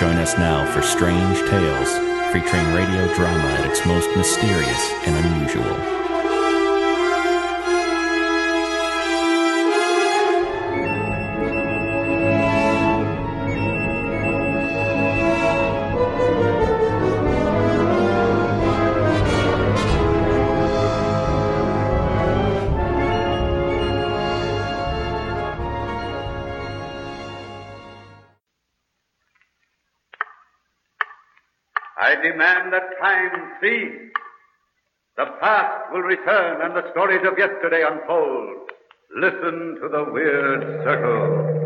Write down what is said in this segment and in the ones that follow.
Join us now for Strange Tales, featuring radio drama at its most mysterious and unusual. Demand that time cease. The past will return and the stories of yesterday unfold. Listen to the weird circle.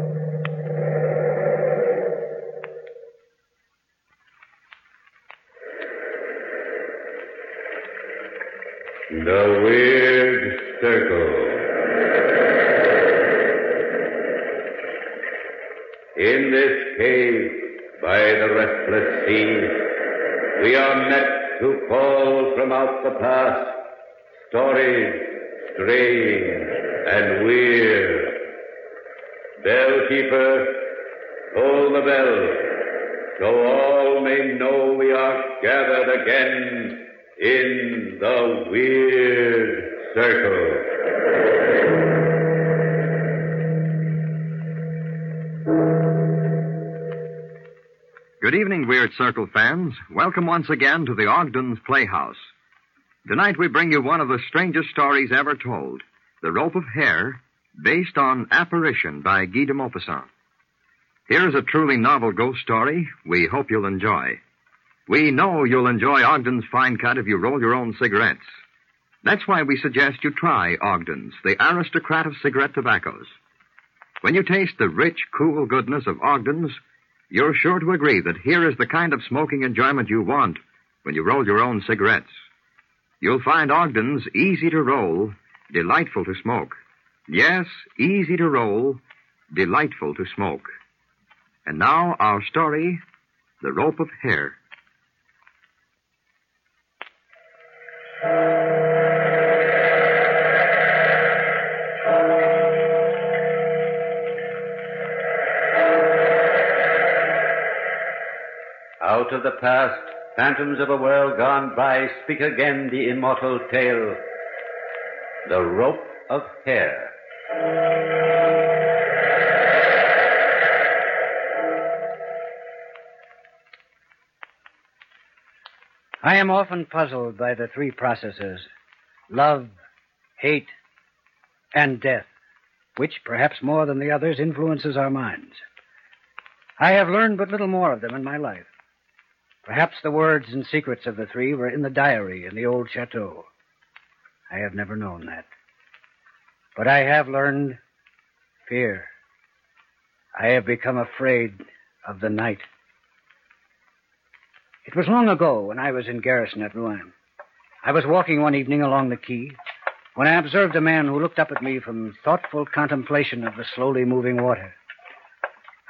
The weird circle. In this cave by the restless sea, we are met to call from out the past stories strange and weird. Bellkeeper, toll the bell, so all may know we are gathered again in the weird circle. Weird Circle fans. Welcome once again to the Ogden's Playhouse. Tonight we bring you one of the strangest stories ever told The Rope of Hair, based on Apparition by Guy de Maupassant. Here is a truly novel ghost story we hope you'll enjoy. We know you'll enjoy Ogden's fine cut if you roll your own cigarettes. That's why we suggest you try Ogden's, the aristocrat of cigarette tobaccos. When you taste the rich, cool goodness of Ogden's, you're sure to agree that here is the kind of smoking enjoyment you want when you roll your own cigarettes. You'll find Ogden's easy to roll, delightful to smoke. Yes, easy to roll, delightful to smoke. And now our story, The Rope of Hair. Out of the past, phantoms of a world gone by, speak again the immortal tale. The rope of hair. I am often puzzled by the three processes love, hate, and death, which, perhaps more than the others, influences our minds. I have learned but little more of them in my life. Perhaps the words and secrets of the three were in the diary in the old chateau. I have never known that. But I have learned fear. I have become afraid of the night. It was long ago when I was in garrison at Rouen. I was walking one evening along the quay when I observed a man who looked up at me from thoughtful contemplation of the slowly moving water.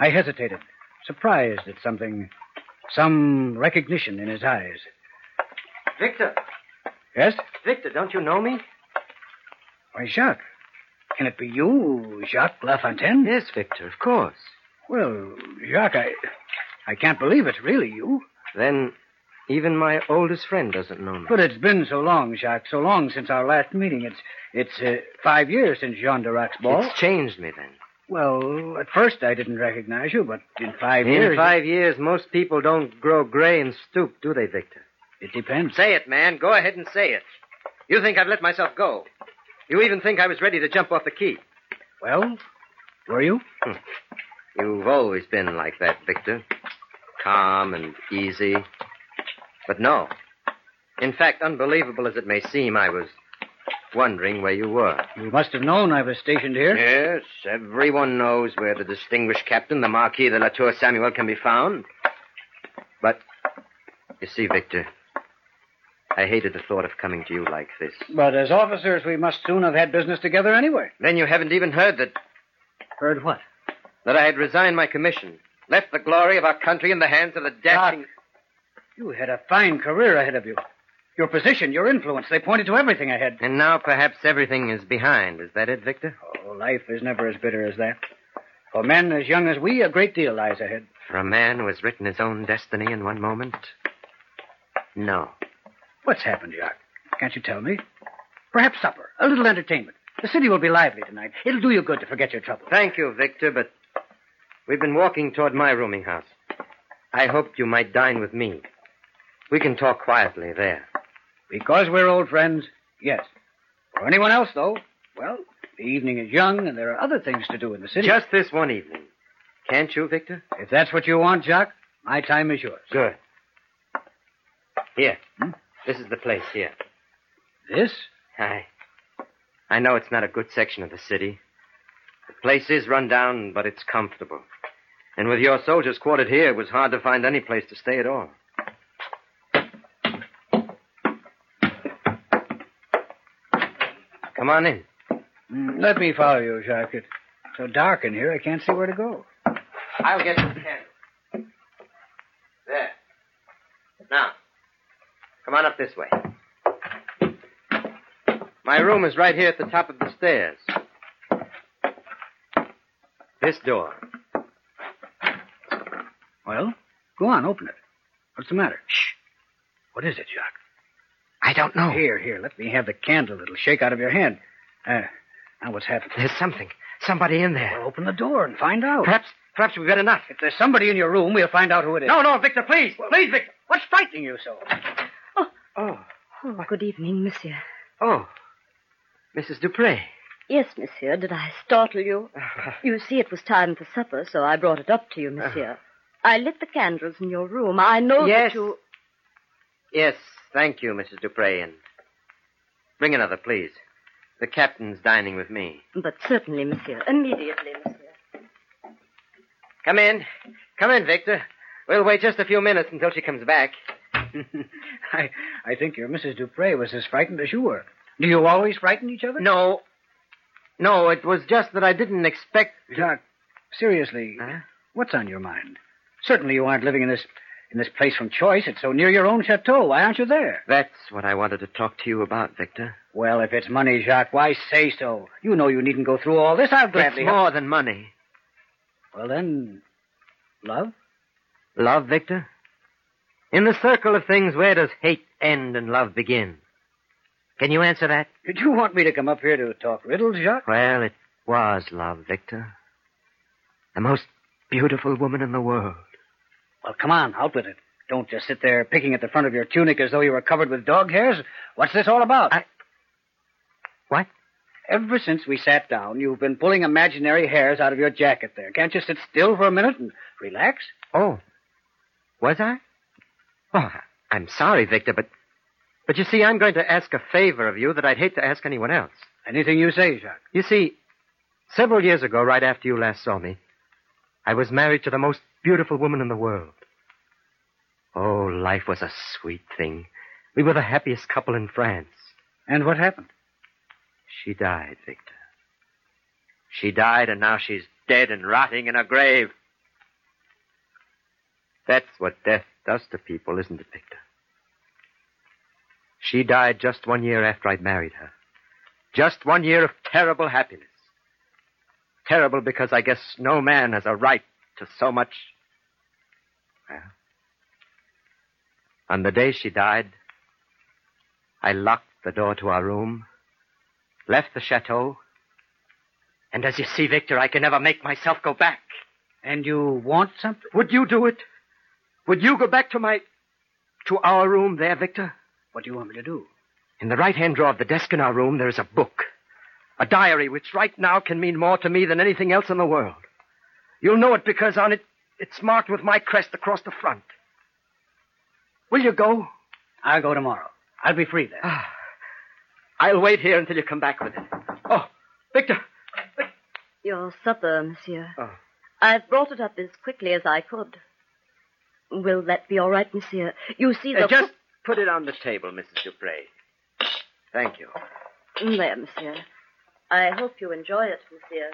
I hesitated, surprised at something, some recognition in his eyes. Victor. Yes? Victor, don't you know me? Why, Jacques. Can it be you, Jacques Lafontaine? Yes, Victor, of course. Well, Jacques, I, I can't believe it's really you. Then even my oldest friend doesn't know me. But it's been so long, Jacques, so long since our last meeting. It's it's uh, five years since Jean Dirac's ball. It's changed me then. Well, at first I didn't recognize you, but in five In years. five years, most people don't grow gray and stoop, do they, Victor? It depends. Say it, man. Go ahead and say it. You think I've let myself go. You even think I was ready to jump off the quay. Well, were you? Hmm. You've always been like that, Victor. Calm and easy. But no. In fact, unbelievable as it may seem, I was wondering where you were. You must have known I was stationed here. Yes, everyone knows where the distinguished captain, the Marquis de la Tour Samuel, can be found. But, you see, Victor, I hated the thought of coming to you like this. But as officers, we must soon have had business together anyway. Then you haven't even heard that, Heard what? that I had resigned my commission, left the glory of our country in the hands of the dashing. Ah, you had a fine career ahead of you. Your position, your influence, they pointed to everything ahead. And now perhaps everything is behind. Is that it, Victor? Oh, life is never as bitter as that. For men as young as we, a great deal lies ahead. For a man who has written his own destiny in one moment? No. What's happened, Jacques? Can't you tell me? Perhaps supper, a little entertainment. The city will be lively tonight. It'll do you good to forget your trouble. Thank you, Victor, but we've been walking toward my rooming house. I hoped you might dine with me. We can talk quietly there. Because we're old friends, yes. For anyone else, though, well, the evening is young and there are other things to do in the city. Just this one evening. Can't you, Victor? If that's what you want, Jacques, my time is yours. Good. Here. Hmm? This is the place here. This? I I know it's not a good section of the city. The place is run down, but it's comfortable. And with your soldiers quartered here, it was hard to find any place to stay at all. Come on in. Mm, Let me follow you, Jacques. It's so dark in here, I can't see where to go. I'll get you the candle. There. Now, come on up this way. My room is right here at the top of the stairs. This door. Well, go on, open it. What's the matter? Shh. What is it, Jacques? I don't know. Here, here, let me have the candle. It'll shake out of your hand. Uh, now what's happened? There's something. Somebody in there. Well, open the door and find out. Perhaps, perhaps we've got enough. If there's somebody in your room, we'll find out who it is. No, no, Victor, please. Please, Victor. What's frightening you so? Oh, Oh, good evening, monsieur. oh. Mrs. Dupre. Yes, monsieur. Did I startle you? You see, it was time for supper, so I brought it up to you, monsieur. I lit the candles in your room. I know Yes. that you. Yes, thank you, Mrs. Dupre, and bring another, please. The captain's dining with me. But certainly, monsieur. Immediately, monsieur. Come in. Come in, Victor. We'll wait just a few minutes until she comes back. I, I think your Mrs. Dupre was as frightened as you were. Do you always frighten each other? No. No, it was just that I didn't expect. Jacques, seriously, Huh? what's on your mind? Certainly you aren't living in this in this place from choice. It's so near your own chateau. Why aren't you there? That's what I wanted to talk to you about, Victor. Well, if it's money, Jacques, why say so? You know you needn't go through all this. I'll gladly help. more than money. Well, then, love? Love, Victor? In the circle of things, where does hate end and love begin? Can you answer that? Did you want me to come up here to talk riddles, Jacques? Well, it was love, Victor. The most beautiful woman in the world. Well, come on, out with it. Don't just sit there picking at the front of your tunic as though you were covered with dog hairs. What's this all about? I- What? Ever since we sat down, you've been pulling imaginary hairs out of your jacket there. Can't you sit still for a minute and relax? Oh. Was I? Oh, I'm sorry, Victor, but. But you see, I'm going to ask a favor of you that I'd hate to ask anyone else. Anything you say, Jacques. You see, several years ago, right after you last saw me, I was married to the most beautiful woman in the world. Oh, life was a sweet thing. We were the happiest couple in France. And what happened? She died, Victor. She died, and now she's dead and rotting in her grave. That's what death does to people, isn't it, Victor? She died just one year after I'd married her. Just one year of terrible happiness. Terrible because I guess no man has a right to so much. Well, on the day she died, I locked the door to our room, left the chateau, and as you see, Victor, I can never make myself go back. And you want something? Would you do it? Would you go back to my. to our room there, Victor? What do you want me to do? In the right hand drawer of the desk in our room, there is a book. A diary which right now can mean more to me than anything else in the world. You'll know it because on it, it's marked with my crest across the front. Will you go? I'll go tomorrow. I'll be free then. Ah, I'll wait here until you come back with it. Oh, Victor! Your supper, monsieur. Oh. I've brought it up as quickly as I could. Will that be all right, monsieur? You see the Uh, just put it on the table, Mrs. Dupre. Thank you. There, monsieur. I hope you enjoy it, monsieur.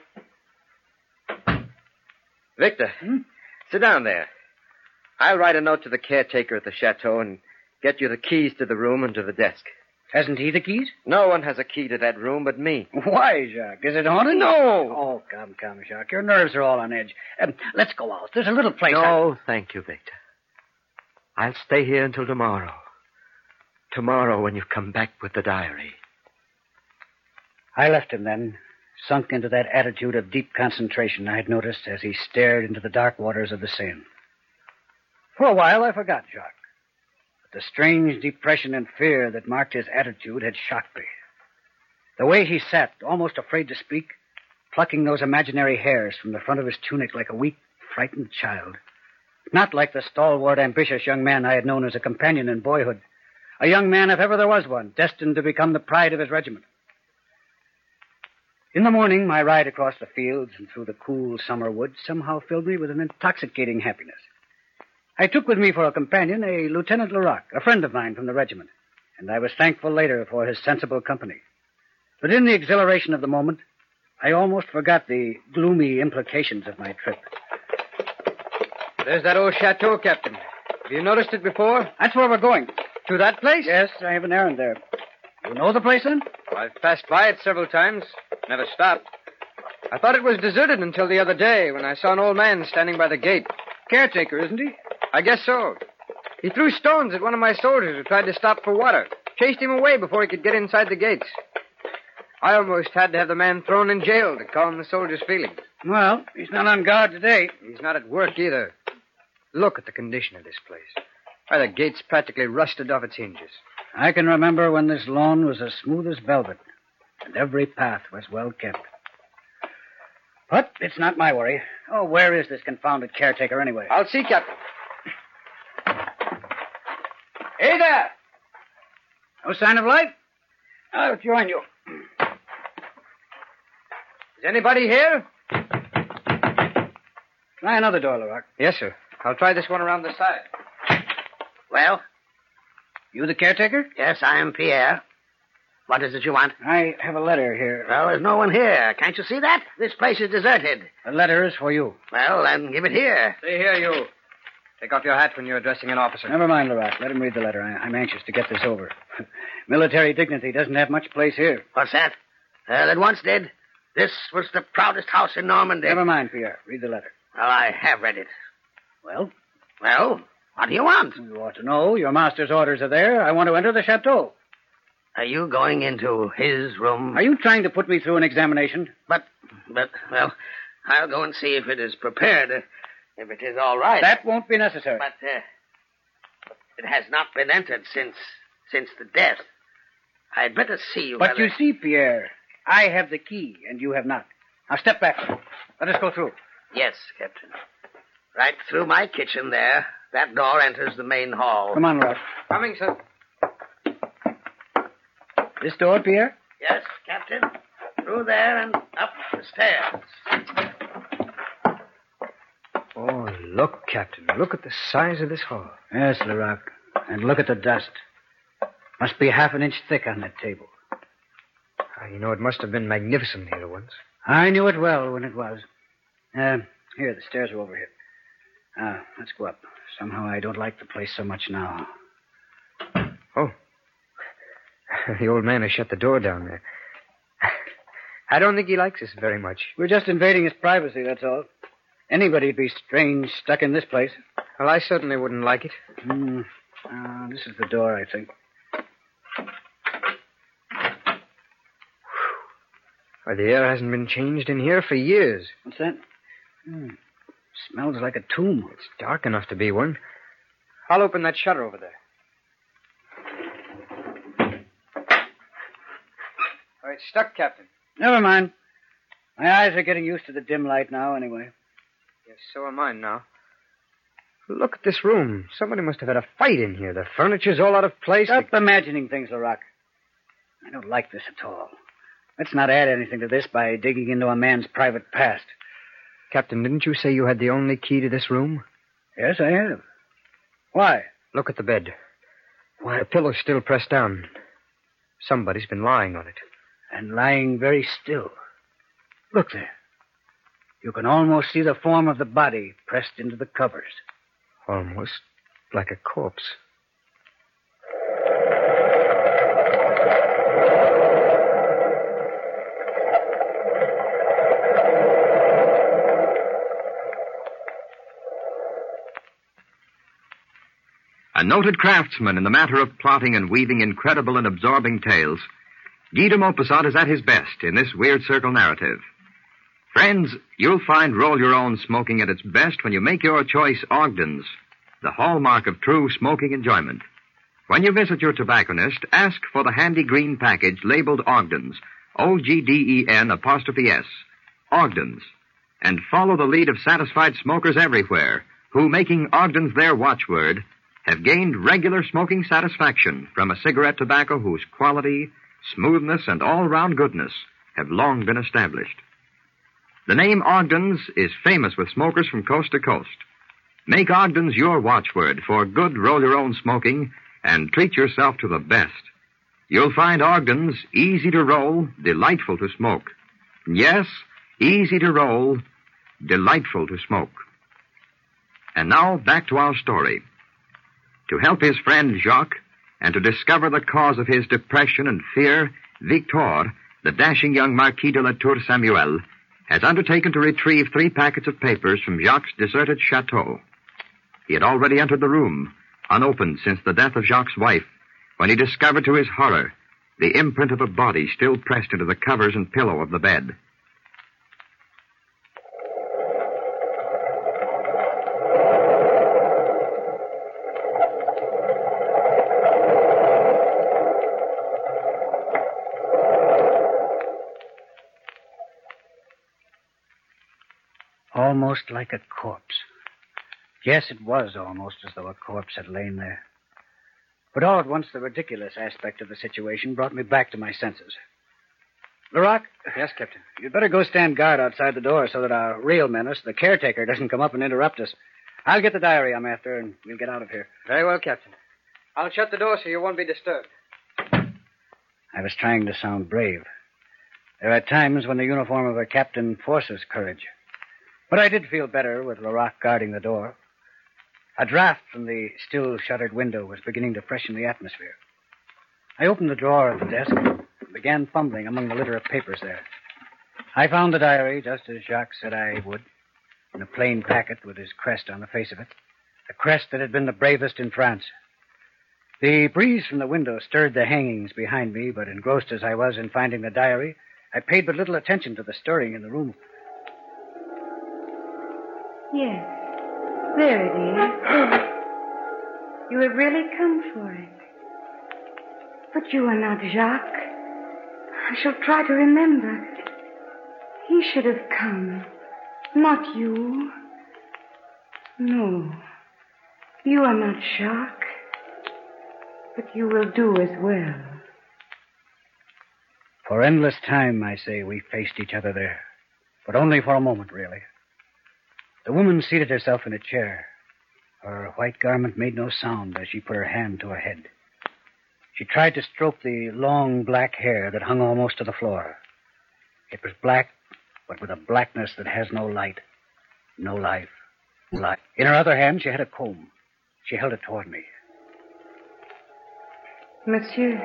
Victor, sit down there. I'll write a note to the caretaker at the chateau and get you the keys to the room and to the desk. Hasn't he the keys? No one has a key to that room but me. Why, Jacques? Is it haunted? No. Oh, come, come, Jacques. Your nerves are all on edge. Um, let's go out. There's a little place. I- No, thank you, Victor. I'll stay here until tomorrow. Tomorrow when you come back with the diary. I left him then, sunk into that attitude of deep concentration I had noticed as he stared into the dark waters of the Seine. For a while, I forgot Jacques. But the strange depression and fear that marked his attitude had shocked me. The way he sat, almost afraid to speak, plucking those imaginary hairs from the front of his tunic like a weak, frightened child. Not like the stalwart, ambitious young man I had known as a companion in boyhood. A young man, if ever there was one, destined to become the pride of his regiment. In the morning, my ride across the fields and through the cool summer woods somehow filled me with an intoxicating happiness. I took with me for a companion a Lieutenant Leroc, a friend of mine from the regiment, and I was thankful later for his sensible company. But in the exhilaration of the moment, I almost forgot the gloomy implications of my trip. There's that old chateau, Captain. Have you noticed it before? That's where we're going. To that place? Yes, I have an errand there. You know the place, then? I've passed by it several times. Never stopped. I thought it was deserted until the other day when I saw an old man standing by the gate. Caretaker, isn't he? I guess so. He threw stones at one of my soldiers who tried to stop for water. Chased him away before he could get inside the gates. I almost had to have the man thrown in jail to calm the soldier's feelings. Well, he's not on guard today. He's not at work either. Look at the condition of this place. Why, the gate's practically rusted off its hinges. I can remember when this lawn was as smooth as velvet, and every path was well kept. But it's not my worry. Oh, where is this confounded caretaker anyway? I'll see, Captain. Hey there! No sign of life? I'll join you. Is anybody here? Try another door, Leroc. Yes, sir. I'll try this one around the side. Well, You the caretaker? yes, I am Pierre. What is it you want? I have a letter here. Well, there's no one here. Can't you see that? This place is deserted. The letter is for you. Well, then give it here. See here, you. Take off your hat when you're addressing an officer. Never mind, Leroc. Let him read the letter. I, I'm anxious to get this over. Military dignity doesn't have much place here. What's that? Uh, that once did. This was the proudest house in Normandy. Never mind, Pierre. Read the letter. Well, I have read it. Well, Well, what do you want? you ought to know. Your master's orders are there. I want to enter the chateau. Are you going into his room? Are you trying to put me through an examination? But, but, well, I'll go and see if it is prepared. uh, If it is all right. That won't be necessary. But uh, it has not been entered since since the death. I'd better see you. But whether- you see, Pierre, I have the key, and you have not. Now step back. Let us go through. Yes, Captain. Right through my kitchen there. That door enters the main hall. Come on, Rock. Coming, sir. This door, Pierre? Yes, Captain. Through there and up the stairs. Oh, look, Captain. Look at the size of this hall. Yes, Leroc. And look at the dust. Must be half an inch thick on that table. Ah, you know, it must have been magnificent here once. I knew it well when it was. Uh, here, the stairs are over here. Ah, let's go up. Somehow I don't like the place so much now. Oh. the old man has shut the door down there. I don't think he likes us very much. We're just invading his privacy, that's all. Anybody'd be strange stuck in this place. Well, I certainly wouldn't like it. Hmm. Uh, this is the door, I think. Why, the air hasn't been changed in here for years. What's that? Hmm. Smells like a tomb. It's dark enough to be one. I'll open that shutter over there. Oh, it's stuck, Captain. Never mind. My eyes are getting used to the dim light now, anyway. Yes, so are mine now. Look at this room. Somebody must have had a fight in here. The furniture's all out of place. Stop imagining things, Leroc. I don't like this at all. Let's not add anything to this by digging into a man's private past. Captain, didn't you say you had the only key to this room? Yes, I have. Why? Look at the bed. Why, the pillow's still pressed down. Somebody's been lying on it. And lying very still. Look there. You can almost see the form of the body pressed into the covers. Almost like a corpse. A noted craftsman in the matter of plotting and weaving incredible and absorbing tales, Guy de Maupassant is at his best in this weird circle narrative. Friends, you'll find roll your own smoking at its best when you make your choice Ogden's, the hallmark of true smoking enjoyment. When you visit your tobacconist, ask for the handy green package labeled Ogden's, O-G-D-E-N apostrophe S, Ogden's, and follow the lead of satisfied smokers everywhere who, making Ogden's their watchword, have gained regular smoking satisfaction from a cigarette tobacco whose quality, smoothness, and all-round goodness have long been established. The name Ogden's is famous with smokers from coast to coast. Make Ogden's your watchword for good roll-your-own smoking and treat yourself to the best. You'll find Ogden's easy to roll, delightful to smoke. Yes, easy to roll, delightful to smoke. And now back to our story. To help his friend Jacques and to discover the cause of his depression and fear, Victor, the dashing young Marquis de la Tour Samuel, has undertaken to retrieve three packets of papers from Jacques' deserted chateau. He had already entered the room, unopened since the death of Jacques' wife, when he discovered to his horror the imprint of a body still pressed into the covers and pillow of the bed. Almost like a corpse. Yes, it was almost as though a corpse had lain there. But all at once, the ridiculous aspect of the situation brought me back to my senses. Larock? Yes, Captain. You'd better go stand guard outside the door so that our real menace, the caretaker, doesn't come up and interrupt us. I'll get the diary I'm after, and we'll get out of here. Very well, Captain. I'll shut the door so you won't be disturbed. I was trying to sound brave. There are times when the uniform of a captain forces courage. But I did feel better with Laroque guarding the door. A draft from the still shuttered window was beginning to freshen the atmosphere. I opened the drawer of the desk and began fumbling among the litter of papers there. I found the diary just as Jacques said I would, in a plain packet with his crest on the face of it, a crest that had been the bravest in France. The breeze from the window stirred the hangings behind me, but engrossed as I was in finding the diary, I paid but little attention to the stirring in the room. Yes. There it is. You have really come for it. But you are not Jacques. I shall try to remember. He should have come, not you. No. You are not Jacques. But you will do as well. For endless time, I say, we faced each other there. But only for a moment, really. The woman seated herself in a chair. Her white garment made no sound as she put her hand to her head. She tried to stroke the long black hair that hung almost to the floor. It was black, but with a blackness that has no light, no life, life. In her other hand, she had a comb. She held it toward me. Monsieur,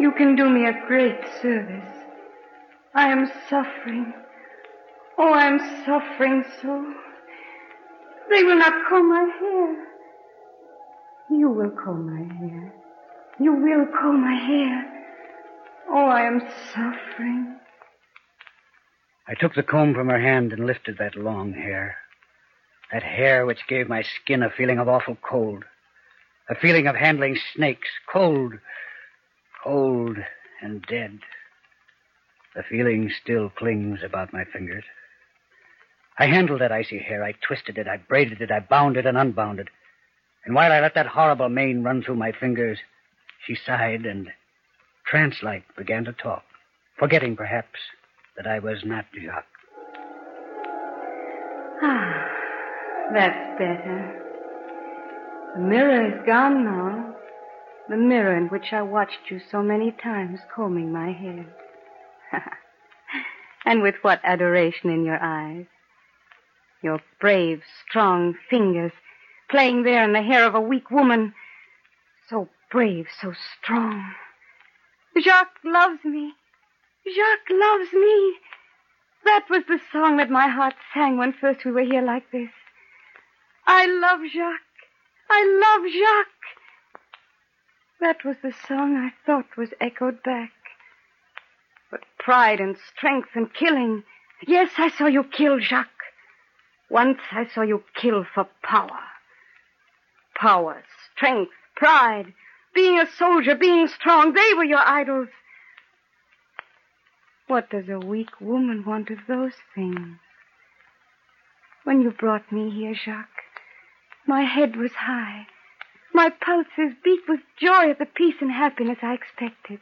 you can do me a great service. I am suffering. Oh, I am suffering so. They will not comb my hair. You will comb my hair. You will comb my hair. Oh, I am suffering. I took the comb from her hand and lifted that long hair. That hair which gave my skin a feeling of awful cold. A feeling of handling snakes. Cold. Cold and dead. The feeling still clings about my fingers. I handled that icy hair. I twisted it. I braided it. I bound it and unbound it. And while I let that horrible mane run through my fingers, she sighed and trance like, began to talk, forgetting perhaps that I was not Jacques. Ah, that's better. The mirror is gone now. The mirror in which I watched you so many times combing my hair. and with what adoration in your eyes. Your brave, strong fingers playing there in the hair of a weak woman. So brave, so strong. Jacques loves me. Jacques loves me. That was the song that my heart sang when first we were here like this. I love Jacques. I love Jacques. That was the song I thought was echoed back. But pride and strength and killing. Yes, I saw you kill Jacques. Once I saw you kill for power. Power, strength, pride, being a soldier, being strong, they were your idols. What does a weak woman want of those things? When you brought me here, Jacques, my head was high. My pulses beat with joy at the peace and happiness I expected.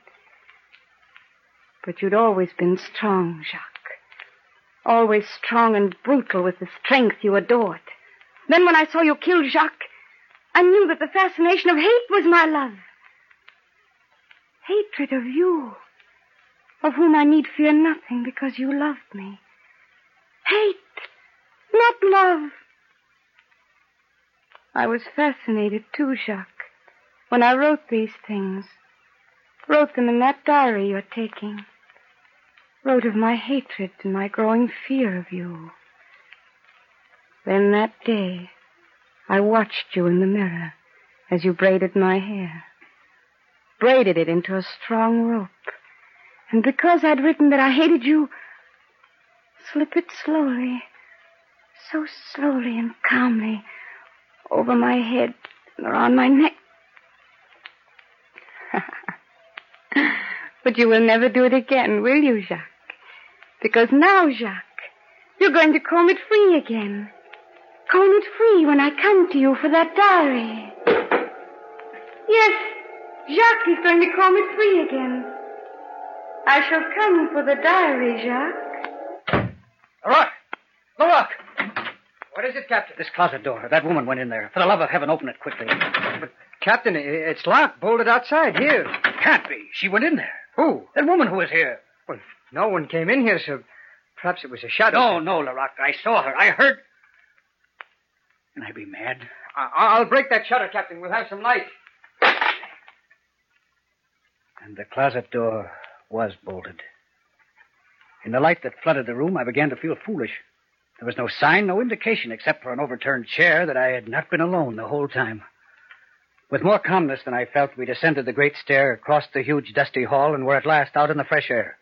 But you'd always been strong, Jacques. Always strong and brutal with the strength you adored. Then when I saw you kill Jacques, I knew that the fascination of hate was my love. Hatred of you, of whom I need fear nothing because you loved me. Hate, not love. I was fascinated too, Jacques, when I wrote these things. Wrote them in that diary you're taking. Wrote of my hatred and my growing fear of you. Then that day, I watched you in the mirror as you braided my hair. Braided it into a strong rope. And because I'd written that I hated you, slip it slowly, so slowly and calmly, over my head and around my neck. but you will never do it again, will you, Jacques? Because now, Jacques, you're going to comb it free again. Comb it free when I come to you for that diary. Yes, Jacques is going to comb it free again. I shall come for the diary, Jacques. Rock! Rock! What is it, Captain? This closet door. That woman went in there. For the love of heaven, open it quickly. But, Captain, it's locked, bolted outside here. Can't be. She went in there. Who? That woman who was here. Well, no one came in here, so perhaps it was a shadow. No, no, Larocque. I saw her. I heard. Can I be mad? I- will break that shutter, Captain. We'll have some light. And the closet door was bolted. In the light that flooded the room, I began to feel foolish. There was no sign, no indication, except for an overturned chair, that I had not been alone the whole time. With more calmness than I felt, we descended the great stair, crossed the huge, dusty hall, and were at last out in the fresh air.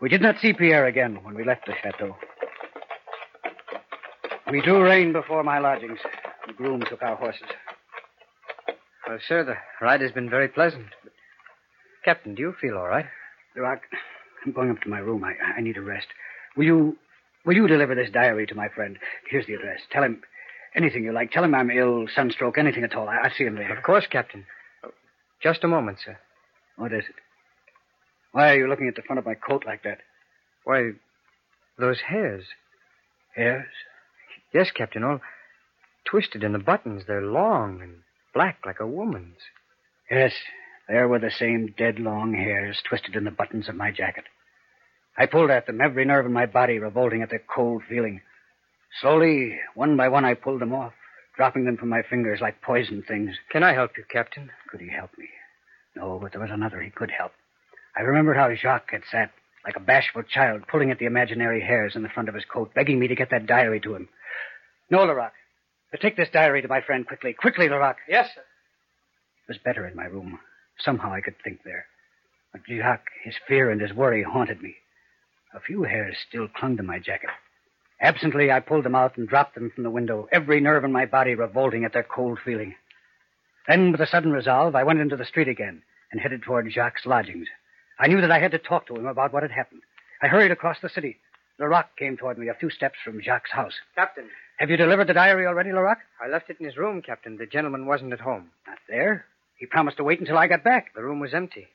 We did not see Pierre again when we left the chateau. We drew rein before my lodgings. The groom took our horses. Well, sir, the ride has been very pleasant. But, Captain, do you feel all right? Duroc, I'm going up to my room. I, I need a rest. Will you will you deliver this diary to my friend? Here's the address. Tell him anything you like. Tell him I'm ill, sunstroke, anything at all. I, will see him later. Of course, Captain. Just a moment, sir. Oh, what is it? Why are you looking at the front of my coat like that? Why, those hairs. Hairs? Yes, Captain, all twisted in the buttons. They're long and black like a woman's. Yes, there were the same dead long hairs twisted in the buttons of my jacket. I pulled at them, every nerve in my body revolting at the cold feeling. Slowly, one by one, I pulled them off, dropping them from my fingers like poison things. Can I help you, Captain? Could he help me? No, but there was another he could help. I remembered how Jacques had sat like a bashful child, pulling at the imaginary hairs in the front of his coat, begging me to get that diary to him. No, Laroque. Uh, but Take this diary to my friend quickly. Quickly, Larocque. Yes, sir. It was better in my room. Somehow I could think there. But Jacques, his fear and his worry haunted me. A few hairs still clung to my jacket. Absently, I pulled them out and dropped them from the window, every nerve in my body revolting at their cold feeling. Then, with a sudden resolve, I went into the street again and headed toward Jacques' lodgings. I knew that I had to talk to him about what had happened. I hurried across the city. Larocque came toward me a few steps from Jacques' house. Captain. Have you delivered the diary already, Larocque? I left it in his room, Captain. The gentleman wasn't at home. Not there? He promised to wait until I got back. The room was empty.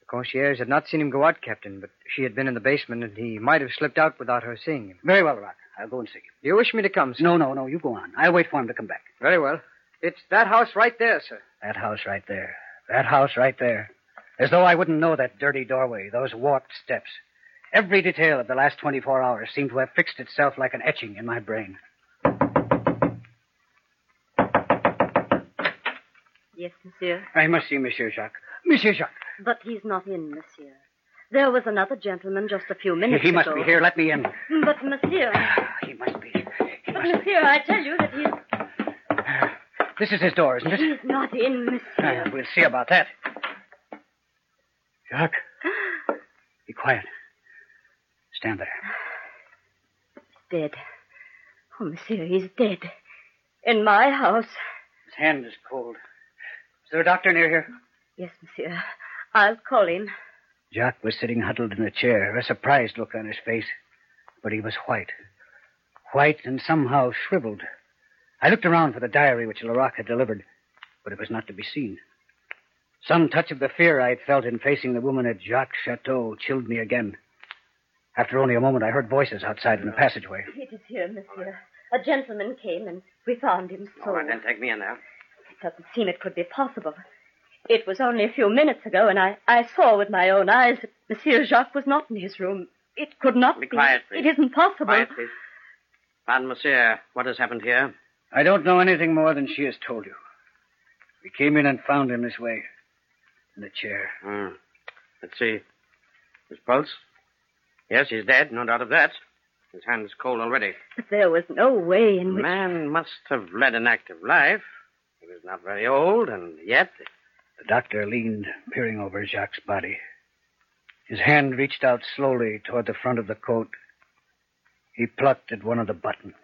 The Concierge had not seen him go out, Captain, but she had been in the basement, and he might have slipped out without her seeing him. Very well, Rock. I'll go and see him. Do you wish me to come, sir? No, no, no. You go on. I'll wait for him to come back. Very well. It's that house right there, sir. That house right there. That house right there. As though I wouldn't know that dirty doorway, those warped steps. Every detail of the last 24 hours seemed to have fixed itself like an etching in my brain. Yes, monsieur. I must see Monsieur Jacques. Monsieur Jacques. But he's not in, monsieur. There was another gentleman just a few minutes he ago. He must be here. Let me in. But, monsieur. He must be. He But, must monsieur, I tell you that he's. This is his door, isn't it? He's not in, monsieur. Uh, we'll see about that. Jacques. Be quiet. Stand there. He's dead. Oh, monsieur, he's dead. In my house. His hand is cold. Is there a doctor near here? Yes, monsieur. I'll call him. Jacques was sitting huddled in a chair, a surprised look on his face. But he was white. White and somehow shriveled. I looked around for the diary which Laroque had delivered, but it was not to be seen. Some touch of the fear I had felt in facing the woman at Jacques' chateau chilled me again. After only a moment, I heard voices outside in the passageway. It is here, monsieur. A gentleman came and we found him oh, so. All right, then take me in there. It doesn't seem it could be possible. It was only a few minutes ago, and I, I saw with my own eyes that Monsieur Jacques was not in his room. It could not Be be. quiet, please. It isn't possible. Quiet, please. Pardon, monsieur. What has happened here? I don't know anything more than she has told you. We came in and found him this way, in the chair. Hmm. Let's see. His pulse? Yes, he's dead, no doubt of that. His hand's cold already. But there was no way in which. man must have led an active life. He was not very old, and yet. The doctor leaned, peering over Jacques' body. His hand reached out slowly toward the front of the coat. He plucked at one of the buttons.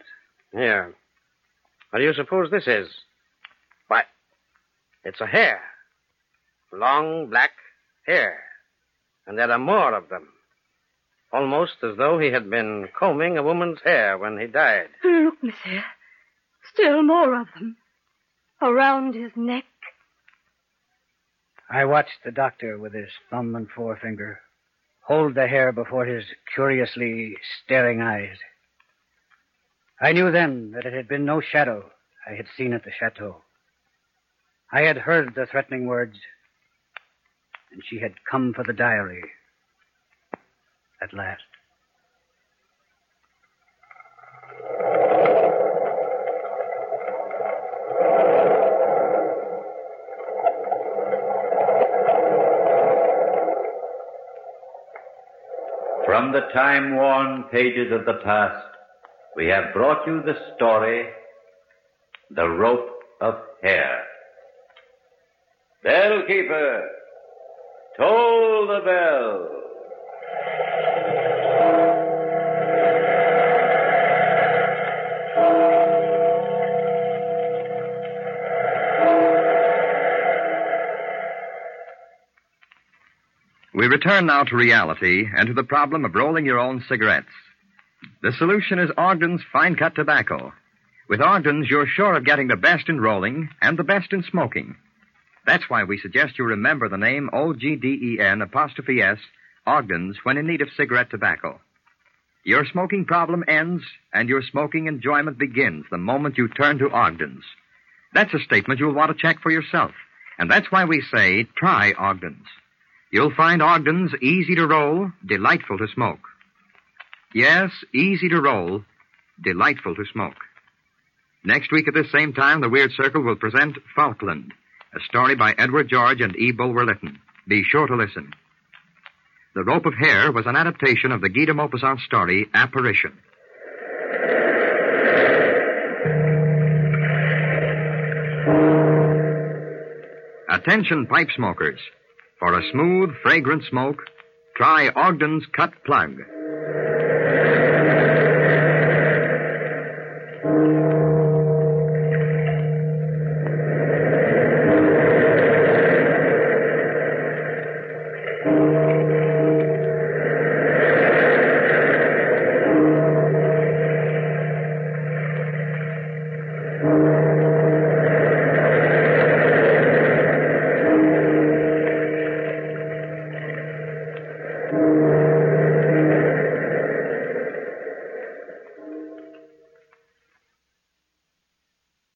Here. What do you suppose this is? Why, it's a hair. Long black hair. And there are more of them. Almost as though he had been combing a woman's hair when he died. Look, monsieur. Still more of them. Around his neck. I watched the doctor with his thumb and forefinger hold the hair before his curiously staring eyes. I knew then that it had been no shadow I had seen at the chateau. I had heard the threatening words, and she had come for the diary at last. From the time-worn pages of the past, we have brought you the story, The Rope of Hair. Bellkeeper, toll the bell. We return now to reality and to the problem of rolling your own cigarettes. The solution is Ogden's fine cut tobacco. With Ogden's, you're sure of getting the best in rolling and the best in smoking. That's why we suggest you remember the name O-G-D-E-N apostrophe S, Ogden's, when in need of cigarette tobacco. Your smoking problem ends and your smoking enjoyment begins the moment you turn to Ogden's. That's a statement you'll want to check for yourself. And that's why we say try Ogden's. You'll find Ogden's easy to roll, delightful to smoke. Yes, easy to roll, delightful to smoke. Next week at this same time, the Weird Circle will present Falkland, a story by Edward George and E. Bulwer Lytton. Be sure to listen. The Rope of Hair was an adaptation of the Guy de Maupassant story, Apparition. Attention, pipe smokers. For a smooth, fragrant smoke, try Ogden's Cut Plug.